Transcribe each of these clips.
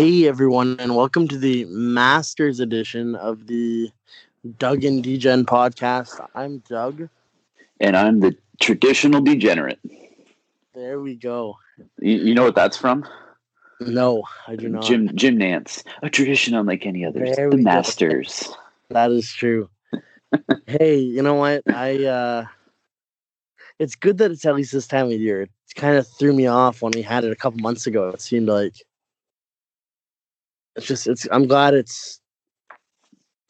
Hey everyone, and welcome to the Masters edition of the Doug and Degen podcast. I'm Doug. And I'm the traditional degenerate. There we go. You, you know what that's from? No, I do not. Jim Jim Nantz, a tradition unlike any others. There the Masters. Go. That is true. hey, you know what? I uh it's good that it's at least this time of year. It kind of threw me off when we had it a couple months ago. It seemed like it's just it's I'm glad it's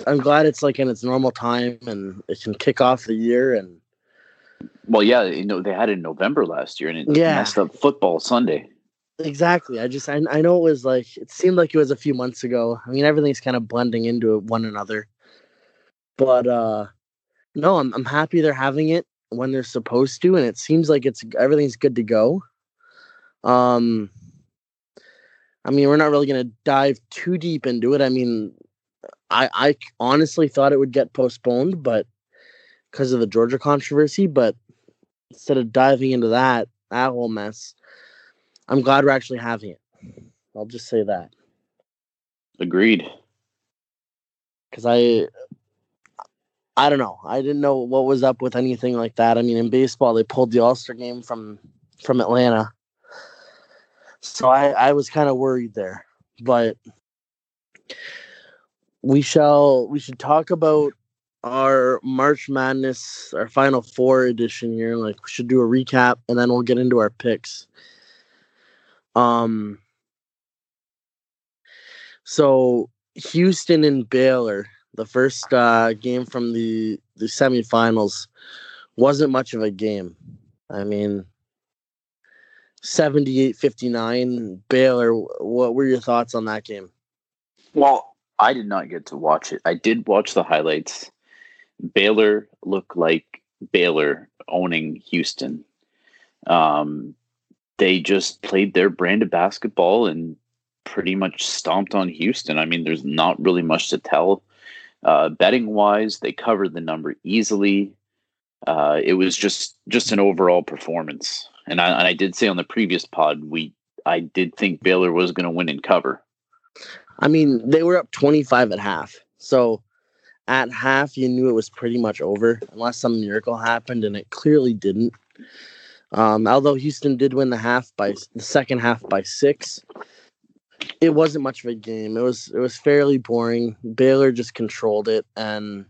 I'm glad it's like in its normal time and it can kick off the year and well yeah you know they had it in November last year and it yeah. messed up football Sunday. Exactly. I just I, I know it was like it seemed like it was a few months ago. I mean everything's kind of blending into one another. But uh no, I'm I'm happy they're having it when they're supposed to and it seems like it's everything's good to go. Um I mean, we're not really going to dive too deep into it. I mean, I I honestly thought it would get postponed, but because of the Georgia controversy. But instead of diving into that that whole mess, I'm glad we're actually having it. I'll just say that. Agreed. Because I, I don't know. I didn't know what was up with anything like that. I mean, in baseball, they pulled the All Star game from from Atlanta so I, I was kind of worried there. But we shall we should talk about our March Madness, our Final Four edition here. Like we should do a recap and then we'll get into our picks. Um so Houston and Baylor, the first uh, game from the the semifinals, wasn't much of a game. I mean, 78 59 Baylor. What were your thoughts on that game? Well, I did not get to watch it. I did watch the highlights. Baylor looked like Baylor owning Houston. Um, they just played their brand of basketball and pretty much stomped on Houston. I mean, there's not really much to tell. Uh, betting wise, they covered the number easily. Uh, it was just just an overall performance. And I, and I did say on the previous pod, we I did think Baylor was going to win and cover. I mean, they were up 25 at half. So at half, you knew it was pretty much over unless some miracle happened, and it clearly didn't. Um, although Houston did win the half by the second half by six, it wasn't much of a game. It was it was fairly boring. Baylor just controlled it, and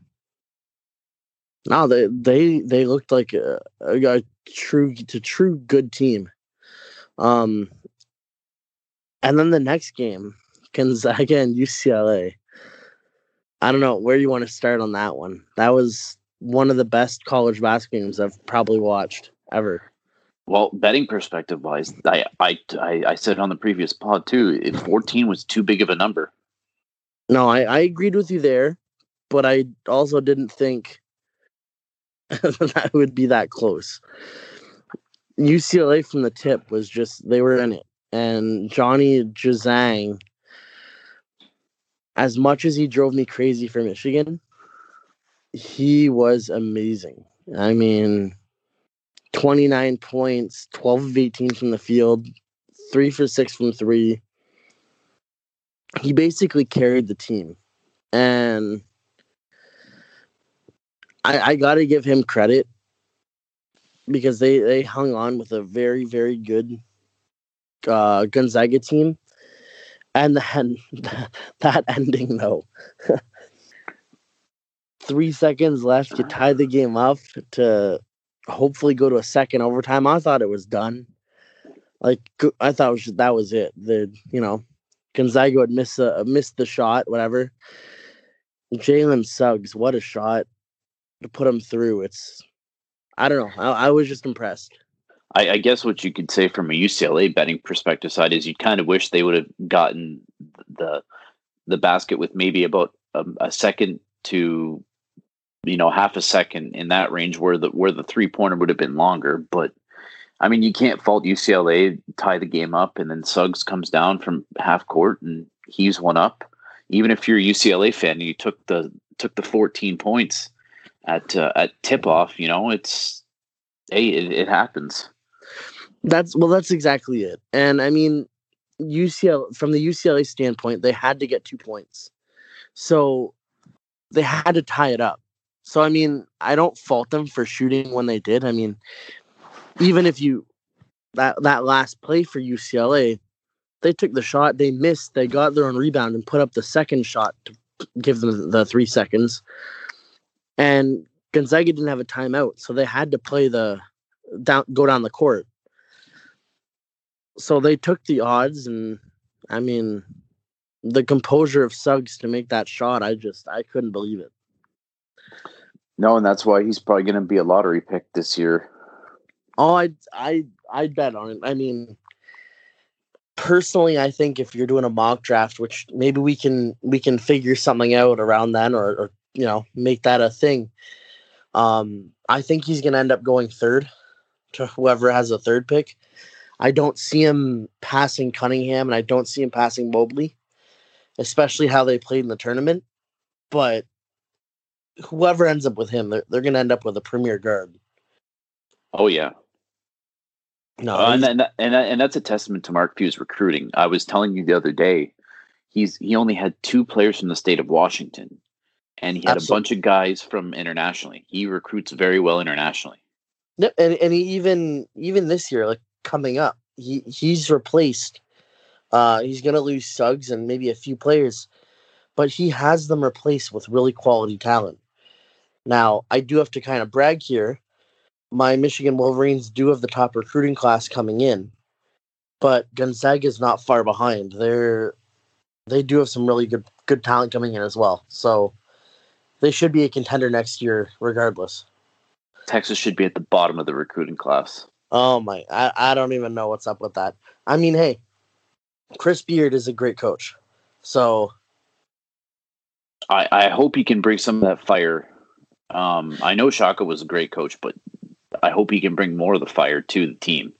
no, they they they looked like a, a, true to true good team. Um, and then the next game, Gonzaga and UCLA. I don't know where you want to start on that one. That was one of the best college basketball games I've probably watched ever. Well, betting perspective wise, I, I I I said on the previous pod too, if 14 was too big of a number. No, I, I agreed with you there, but I also didn't think that would be that close. UCLA from the tip was just they were in it, and Johnny Juzang. As much as he drove me crazy for Michigan, he was amazing. I mean, 29 points, 12 of 18 from the field, three for six from three. He basically carried the team. And I, I got to give him credit because they they hung on with a very very good uh, Gonzaga team, and then that ending though. Three seconds left. You tie the game up to hopefully go to a second overtime. I thought it was done. Like I thought was, that was it. The you know Gonzaga would miss a missed the shot, whatever. Jalen Suggs, what a shot! To put them through. It's I don't know. I, I was just impressed. I, I, guess what you could say from a UCLA betting perspective side is you kind of wish they would have gotten the the basket with maybe about a, a, second to you know half a second in that range where the where the three pointer would have been longer. But I mean, you can't fault UCLA tie the game up and then Suggs comes down from half court and he's one up. Even if you're a UCLA fan and you took the took the 14 points at uh, at tip off. You know, it's hey, it, it happens. That's well, that's exactly it. And I mean, UCLA from the UCLA standpoint, they had to get two points. So they had to tie it up. So I mean, I don't fault them for shooting when they did. I mean, even if you that that last play for UCLA, they took the shot, they missed, they got their own rebound and put up the second shot to give them the 3 seconds. And Gonzaga didn't have a timeout, so they had to play the down go down the court. So they took the odds and I mean the composure of Suggs to make that shot, I just I couldn't believe it. No, and that's why he's probably going to be a lottery pick this year. Oh, I I I bet on it. I mean, personally, I think if you're doing a mock draft, which maybe we can we can figure something out around then, or, or you know make that a thing. Um, I think he's going to end up going third to whoever has a third pick. I don't see him passing Cunningham, and I don't see him passing Mobley especially how they played in the tournament. But whoever ends up with him, they're, they're going to end up with a premier guard. Oh yeah. No, uh, and, and and and that's a testament to Mark Few's recruiting. I was telling you the other day, he's he only had two players from the state of Washington, and he had Absolutely. a bunch of guys from internationally. He recruits very well internationally. Yep, and and he even even this year, like coming up, he he's replaced uh, he's going to lose Suggs and maybe a few players, but he has them replaced with really quality talent. Now, I do have to kind of brag here. My Michigan Wolverines do have the top recruiting class coming in, but Gonzaga is not far behind. They're they do have some really good good talent coming in as well. So they should be a contender next year, regardless. Texas should be at the bottom of the recruiting class. Oh my! I, I don't even know what's up with that. I mean, hey, Chris Beard is a great coach. So I, I hope he can bring some of that fire. Um, I know Shaka was a great coach, but I hope he can bring more of the fire to the team.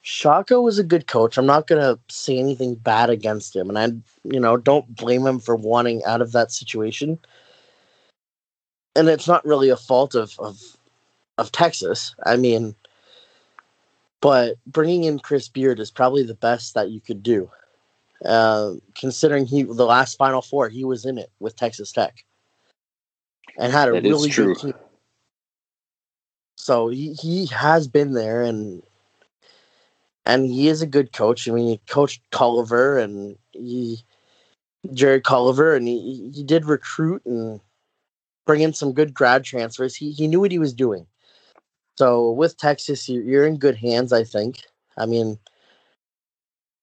Shaka was a good coach. I'm not gonna say anything bad against him, and I, you know, don't blame him for wanting out of that situation. And it's not really a fault of of of Texas. I mean, but bringing in Chris Beard is probably the best that you could do, uh, considering he the last Final Four he was in it with Texas Tech, and had a that really good team. So he, he has been there and and he is a good coach. I mean, he coached Culver and he Jerry Culver, and he he did recruit and bring in some good grad transfers. He he knew what he was doing. So with Texas, you're in good hands, I think. I mean,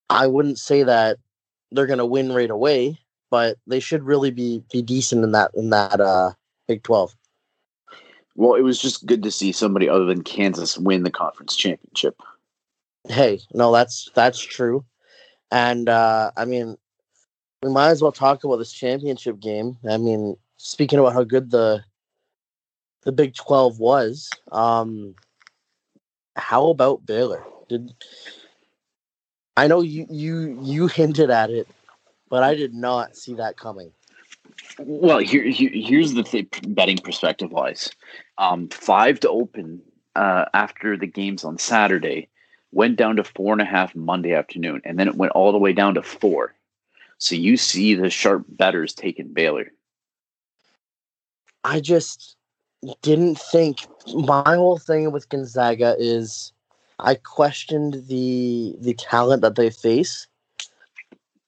I wouldn't say that they're going to win right away, but they should really be be decent in that in that uh, Big Twelve. Well, it was just good to see somebody other than Kansas win the conference championship. Hey, no, that's that's true, and uh, I mean, we might as well talk about this championship game. I mean, speaking about how good the the Big Twelve was. Um, how about Baylor? Did I know you you you hinted at it, but I did not see that coming. Well, here, here here's the th- betting perspective wise. Um, five to open uh, after the games on Saturday went down to four and a half Monday afternoon, and then it went all the way down to four. So you see the sharp bettors taking Baylor. I just didn't think my whole thing with Gonzaga is I questioned the the talent that they face,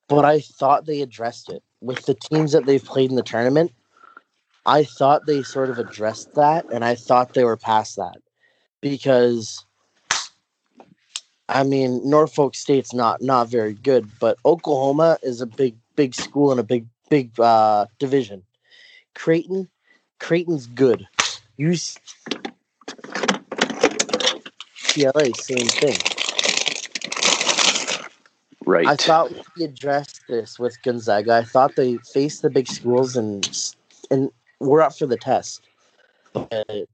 but I thought they addressed it with the teams that they've played in the tournament. I thought they sort of addressed that, and I thought they were past that because I mean Norfolk State's not not very good, but Oklahoma is a big big school and a big big uh, division. Creighton, Creighton's good. Use, UCLA, same thing. Right. I thought we addressed this with Gonzaga. I thought they faced the big schools and and were up for the test. But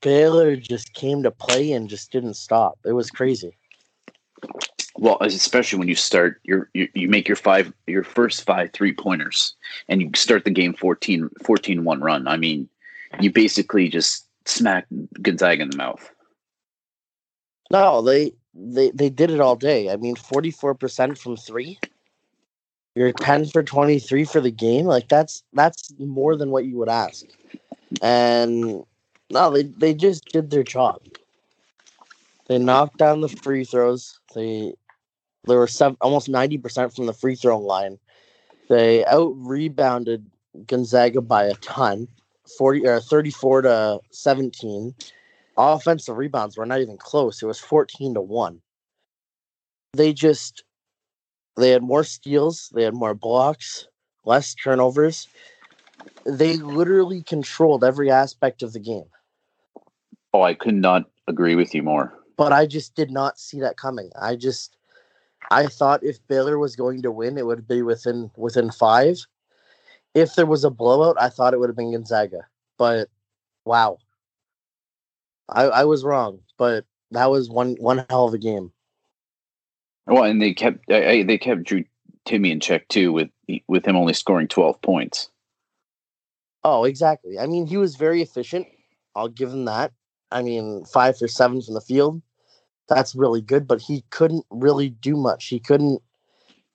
Baylor just came to play and just didn't stop. It was crazy. Well, especially when you start your you, you make your five your first five three pointers and you start the game 14 14-1 run. I mean, you basically just smack Gonzaga in the mouth. No, they they they did it all day. I mean, forty four percent from three. You're ten for twenty three for the game. Like that's that's more than what you would ask. And no, they they just did their job. They knocked down the free throws. They there were seven, almost ninety percent from the free throw line. They out rebounded Gonzaga by a ton, forty uh, or thirty four to seventeen offensive rebounds were not even close. It was 14 to 1. They just they had more steals, they had more blocks, less turnovers. They literally controlled every aspect of the game. Oh, I could not agree with you more. But I just did not see that coming. I just I thought if Baylor was going to win, it would be within within 5. If there was a blowout, I thought it would have been Gonzaga. But wow, I, I was wrong, but that was one one hell of a game. Well, and they kept they kept Drew Timme in check too, with with him only scoring twelve points. Oh, exactly. I mean, he was very efficient. I'll give him that. I mean, five for seven from the field. That's really good, but he couldn't really do much. He couldn't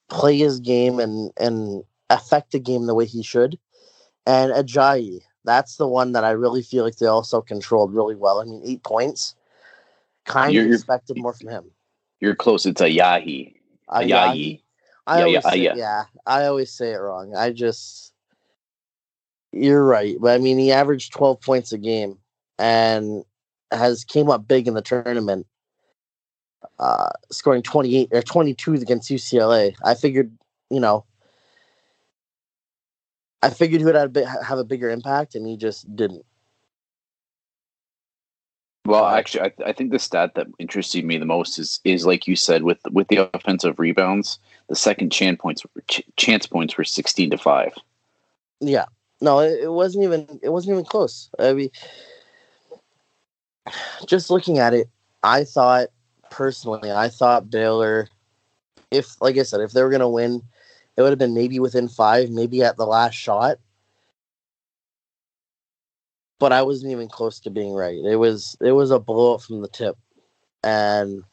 play his game and and affect the game the way he should. And Ajayi, that's the one that I really feel like they also controlled really well. I mean, eight points. Kind of expected more from him. You're close. It's a Yahi. Ayayi. I yeah, always yeah, say, yeah. yeah, I always say it wrong. I just you're right. But I mean he averaged twelve points a game and has came up big in the tournament. Uh scoring twenty eight or twenty two against UCLA. I figured, you know, I figured he would have have a bigger impact, and he just didn't. Well, actually, I, I think the stat that interested me the most is is like you said with with the offensive rebounds, the second chance points ch- chance points were sixteen to five. Yeah, no, it, it wasn't even it wasn't even close. I mean, just looking at it, I thought personally, I thought Baylor, if like I said, if they were gonna win, it would have been maybe within five, maybe at the last shot. But I wasn't even close to being right. It was it was a blow up from the tip. And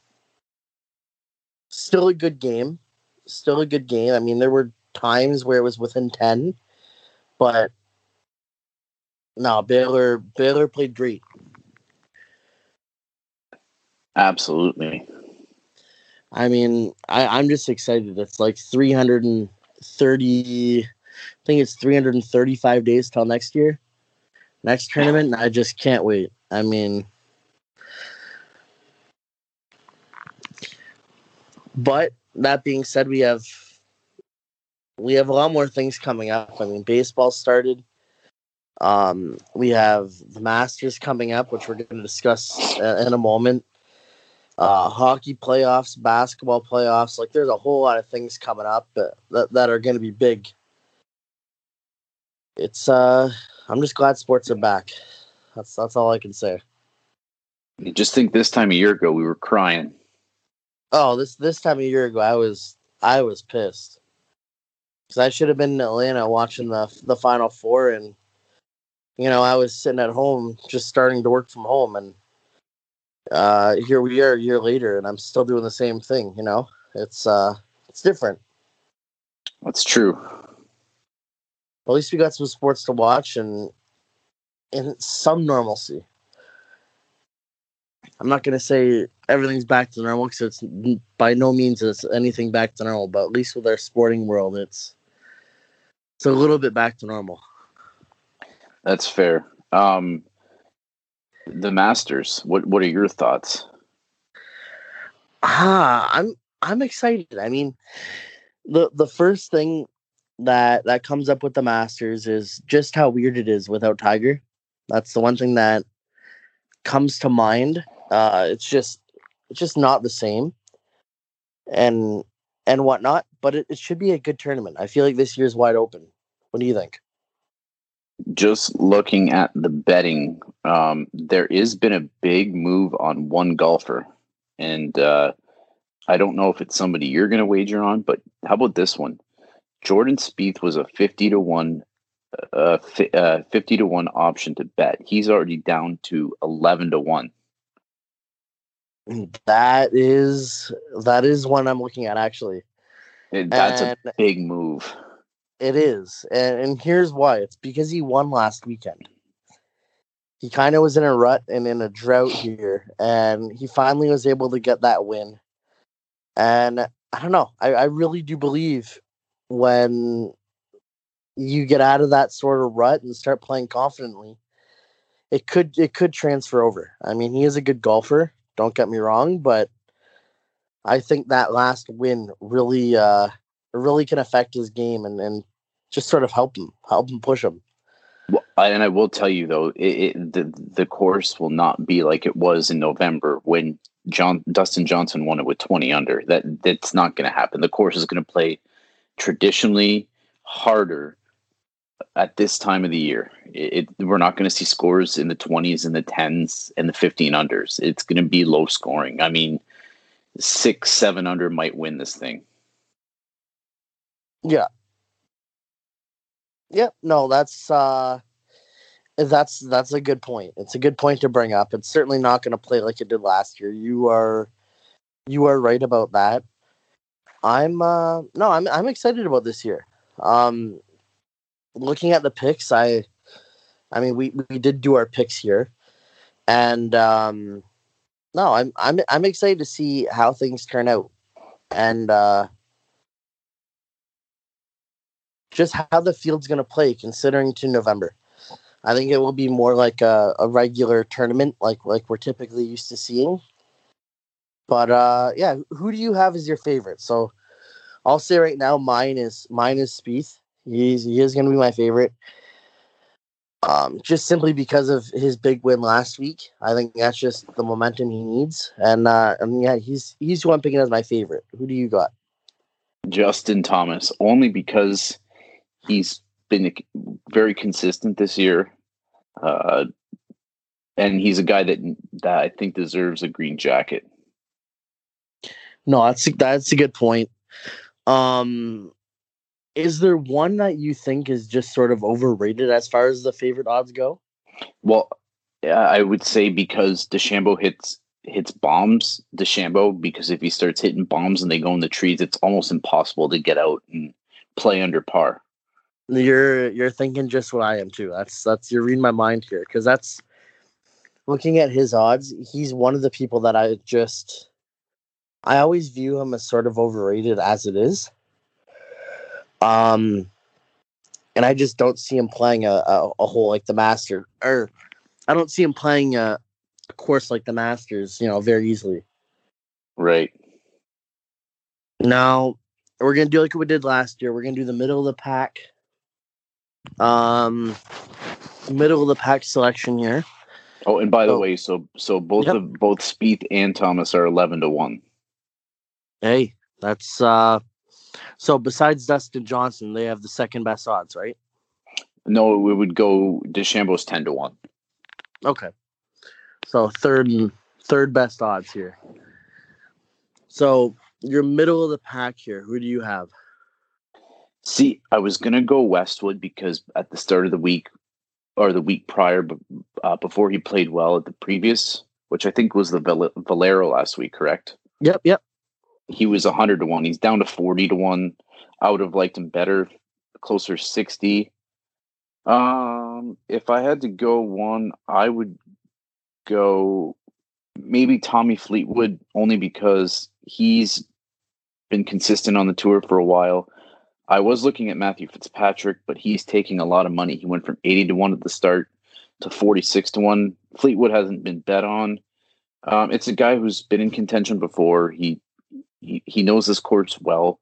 still a good game. Still a good game. I mean, there were times where it was within ten, but no, Baylor Baylor played great. Absolutely. I mean, I, I'm just excited. It's like 330, I think it's 335 days till next year, next tournament. I just can't wait. I mean, but that being said, we have we have a lot more things coming up. I mean, baseball started. Um, we have the Masters coming up, which we're going to discuss uh, in a moment uh, hockey playoffs, basketball playoffs. Like there's a whole lot of things coming up that, that, that are going to be big. It's uh, I'm just glad sports are back. That's that's all I can say. You just think this time a year ago we were crying. Oh, this this time a year ago I was I was pissed because I should have been in Atlanta watching the the Final Four, and you know I was sitting at home just starting to work from home, and uh, here we are a year later, and I'm still doing the same thing. You know, it's uh, it's different. That's true. Well, at least we got some sports to watch and and some normalcy. I'm not gonna say everything's back to normal because it's by no means is anything back to normal, but at least with our sporting world, it's it's a little bit back to normal. That's fair. Um, the Masters. What What are your thoughts? Ah, I'm I'm excited. I mean, the the first thing that that comes up with the Masters is just how weird it is without Tiger. That's the one thing that comes to mind. Uh, it's just it's just not the same, and and whatnot. But it, it should be a good tournament. I feel like this year's wide open. What do you think? Just looking at the betting, um, there has been a big move on one golfer, and uh, I don't know if it's somebody you're going to wager on, but how about this one? Jordan Spieth was a fifty to one, uh, uh, fifty to one option to bet. He's already down to eleven to one. That is that is one I'm looking at actually. It- That's a big move. It is. And, and here's why. It's because he won last weekend. He kind of was in a rut and in a drought here, and he finally was able to get that win. And I don't know. I, I really do believe when you get out of that sort of rut and start playing confidently, it could it could transfer over. I mean, he is a good golfer, don't get me wrong, but I think that last win really uh really can affect his game and, and just sort of help them, help them push them. Well, and I will tell you though, it, it, the the course will not be like it was in November when John Dustin Johnson won it with twenty under. That that's not going to happen. The course is going to play traditionally harder at this time of the year. It, we're not going to see scores in the twenties and the tens and the fifteen unders. It's going to be low scoring. I mean, six seven under might win this thing. Yeah. Yep. No, that's uh that's that's a good point. It's a good point to bring up. It's certainly not going to play like it did last year. You are you are right about that. I'm uh no, I'm I'm excited about this year. Um looking at the picks, I I mean we we did do our picks here. And um no, I'm I'm I'm excited to see how things turn out. And uh just how the field's going to play considering to November. I think it will be more like a, a regular tournament, like like we're typically used to seeing. But uh, yeah, who do you have as your favorite? So I'll say right now, mine is mine is Spieth. He's he is going to be my favorite. Um, just simply because of his big win last week. I think that's just the momentum he needs, and uh, and yeah, he's he's who I'm picking as my favorite. Who do you got? Justin Thomas, only because he's been very consistent this year, uh, and he's a guy that that I think deserves a green jacket. No, that's a, that's a good point. Um, is there one that you think is just sort of overrated as far as the favorite odds go? Well, I would say because DeChambeau hits hits bombs, DeChambeau, because if he starts hitting bombs and they go in the trees, it's almost impossible to get out and play under par. You're you're thinking just what I am too. That's that's you're reading my mind here because that's looking at his odds. He's one of the people that I just I always view him as sort of overrated as it is. Um, and I just don't see him playing a a, a whole like the Master or I don't see him playing a, a course like the Masters. You know, very easily. Right. Now we're gonna do like we did last year. We're gonna do the middle of the pack. Um, middle of the pack selection here. Oh, and by the way, so so both Yep. of both Spieth and Thomas are eleven to one. Hey, that's uh. So besides Dustin Johnson, they have the second best odds, right? No, we would go DeChambeau's ten to one. Okay. So third and third best odds here. So you're middle of the pack here. Who do you have? See, I was gonna go Westwood because at the start of the week or the week prior, uh, before he played well at the previous, which I think was the Val- Valero last week, correct? Yep, yep. He was hundred to one. He's down to forty to one. I would have liked him better, closer sixty. Um, if I had to go one, I would go maybe Tommy Fleetwood, only because he's been consistent on the tour for a while. I was looking at Matthew Fitzpatrick, but he's taking a lot of money. He went from 80 to 1 at the start to 46 to 1. Fleetwood hasn't been bet on. Um, it's a guy who's been in contention before. He he, he knows this course well.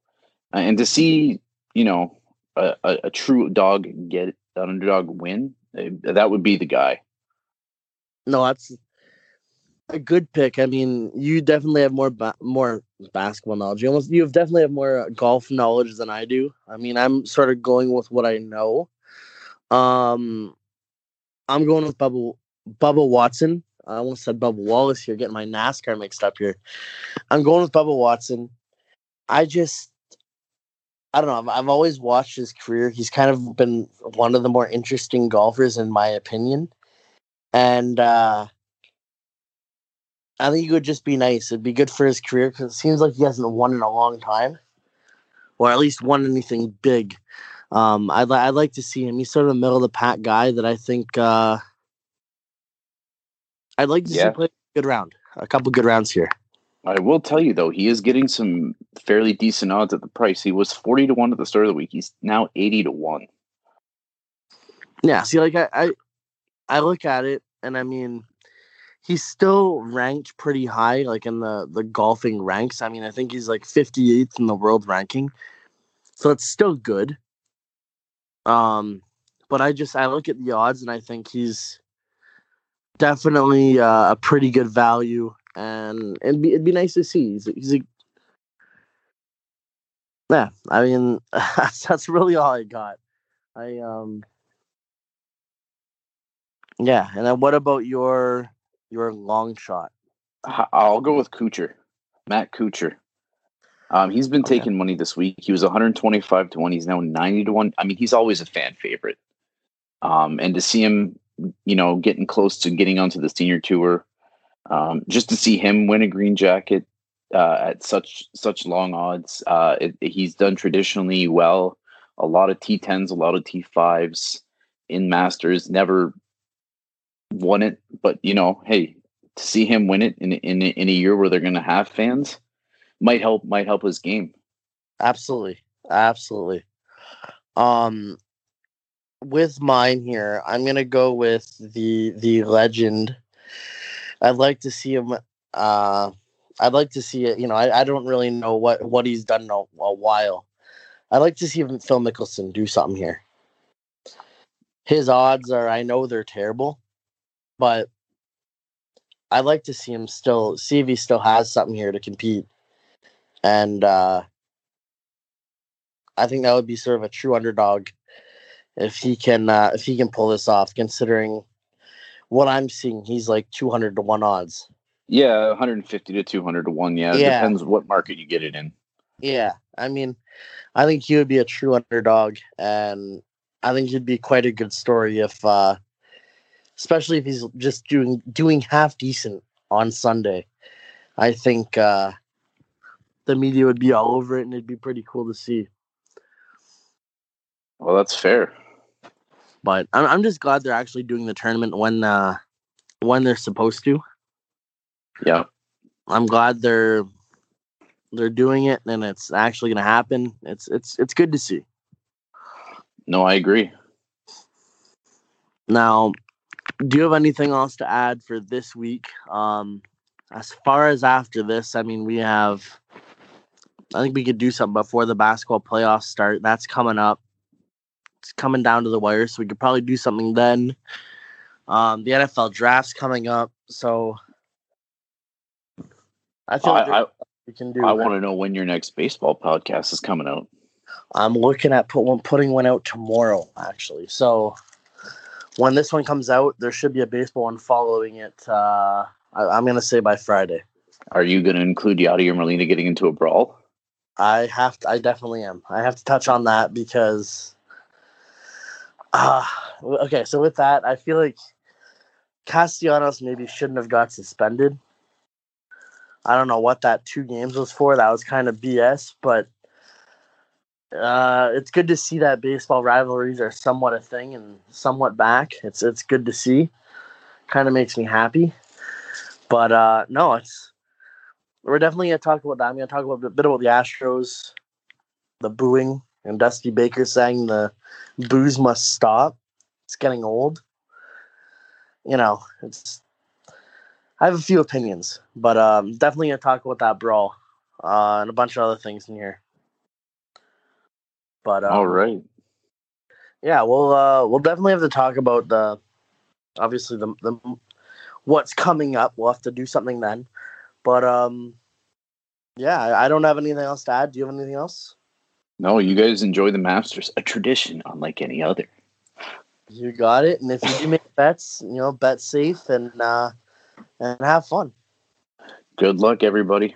Uh, and to see, you know, a, a, a true dog get an underdog win, eh, that would be the guy. No, that's a good pick. I mean, you definitely have more ba- more basketball knowledge. You almost you have definitely have more uh, golf knowledge than I do. I mean, I'm sort of going with what I know. Um, I'm going with Bubba Bubba Watson. I almost said Bubba Wallace here, getting my NASCAR mixed up here. I'm going with Bubba Watson. I just, I don't know. I've, I've always watched his career. He's kind of been one of the more interesting golfers, in my opinion. And uh, I think it would just be nice. It'd be good for his career because it seems like he hasn't won in a long time, or at least won anything big. Um, I'd, li- I'd like to see him. He's sort of a middle of the pack guy that I think uh, I'd like to Yeah. see play a good round, a couple good rounds here. I will tell you though, he is getting some fairly decent odds at the price. He was forty to one at the start of the week. He's now eighty to one. Yeah, see, like I, I, I look at it, and I mean, he's still ranked pretty high, like in the the golfing ranks. I mean, I think he's like 58th in the world ranking, so it's still good. Um, but I just I look at the odds, and I think he's definitely uh, a pretty good value, and it'd be it'd be nice to see. He's, he's a yeah. I mean, that's that's really all I got. I um. Yeah, and then what about your your long shot? I'll go with Kuchar, Matt Kuchar. Um, he's been Okay. taking money this week. He was 125 to one. He's now 90 to one. I mean, he's always a fan favorite. Um, and to see him, you know, getting close to getting onto the senior tour, um, just to see him win a green jacket uh, at such such long odds. Uh, it, he's done traditionally well. A lot of T10s, a lot of T5s in Masters. Never won it, but you know, hey, to see him win it in in in a year where they're going to have fans might help might help his game. Absolutely, absolutely. Um, with mine here, I'm gonna go with the the legend. I'd like to see him. Uh, I'd like to see it. You know, I, I don't really know what what he's done in a, a while. I'd like to see him, Phil Mickelson do something here. His odds are, I know they're terrible, but I'd like to see him still see if he still has something here to compete. And uh I think that would be sort of a true underdog if he can uh, if he can pull this off. Considering what I'm seeing, he's like 200 to one odds. Yeah, 150 to 200 to one. Yeah, it Yeah. depends what market you get it in. Yeah, I mean, I think he would be a true underdog, and I think he'd be quite a good story if, uh, especially if he's just doing doing half decent on Sunday. I think uh, the media would be all over it, and it'd be pretty cool to see. Well, that's fair. But I'm I'm just glad they're actually doing the tournament when uh, when they're supposed to. Yeah, I'm glad they're they're doing it and it's actually gonna happen. It's it's it's good to see. no, I agree. Now, do you have anything else to add for this week? Um, as far as after this, I mean, we have. I think we could do something before the basketball playoffs start. That's coming up. It's coming down to the wire, so we could probably do something then. Um, the NFL draft's coming up, so I feel like I, I, we can do. I want to know when your next baseball podcast is coming out. I'm looking at put one, putting one out tomorrow, actually. So when this one comes out, there should be a baseball one following it. Uh, I, I'm gonna say by Friday. Are you going to include Yadi or Molina getting into a brawl? I have to. I definitely am. I have to touch on that because. Uh, okay, so with that, I feel like Castellanos maybe shouldn't have got suspended. I don't know what that two games was for. That was kind of BS, but uh, it's good to see that baseball rivalries are somewhat a thing and somewhat back. It's it's good to see. Kind of makes me happy. But uh, no, it's we're definitely gonna talk about that. I'm gonna talk about a bit about the Astros, the booing, and Dusty Baker saying the boos must stop. It's getting old. You know, it's. I have a few opinions, but um, definitely gonna talk about that brawl uh, and a bunch of other things in here. But um, All right. yeah, we'll uh, we'll definitely have to talk about the obviously the the what's coming up. We'll have to do something then. But um, yeah, I I don't have anything else to add. Do you have anything else? No, you guys enjoy the Masters, a tradition unlike any other. You got it. And if you do make bets, you know, bet safe and uh, and have fun. Good luck, everybody.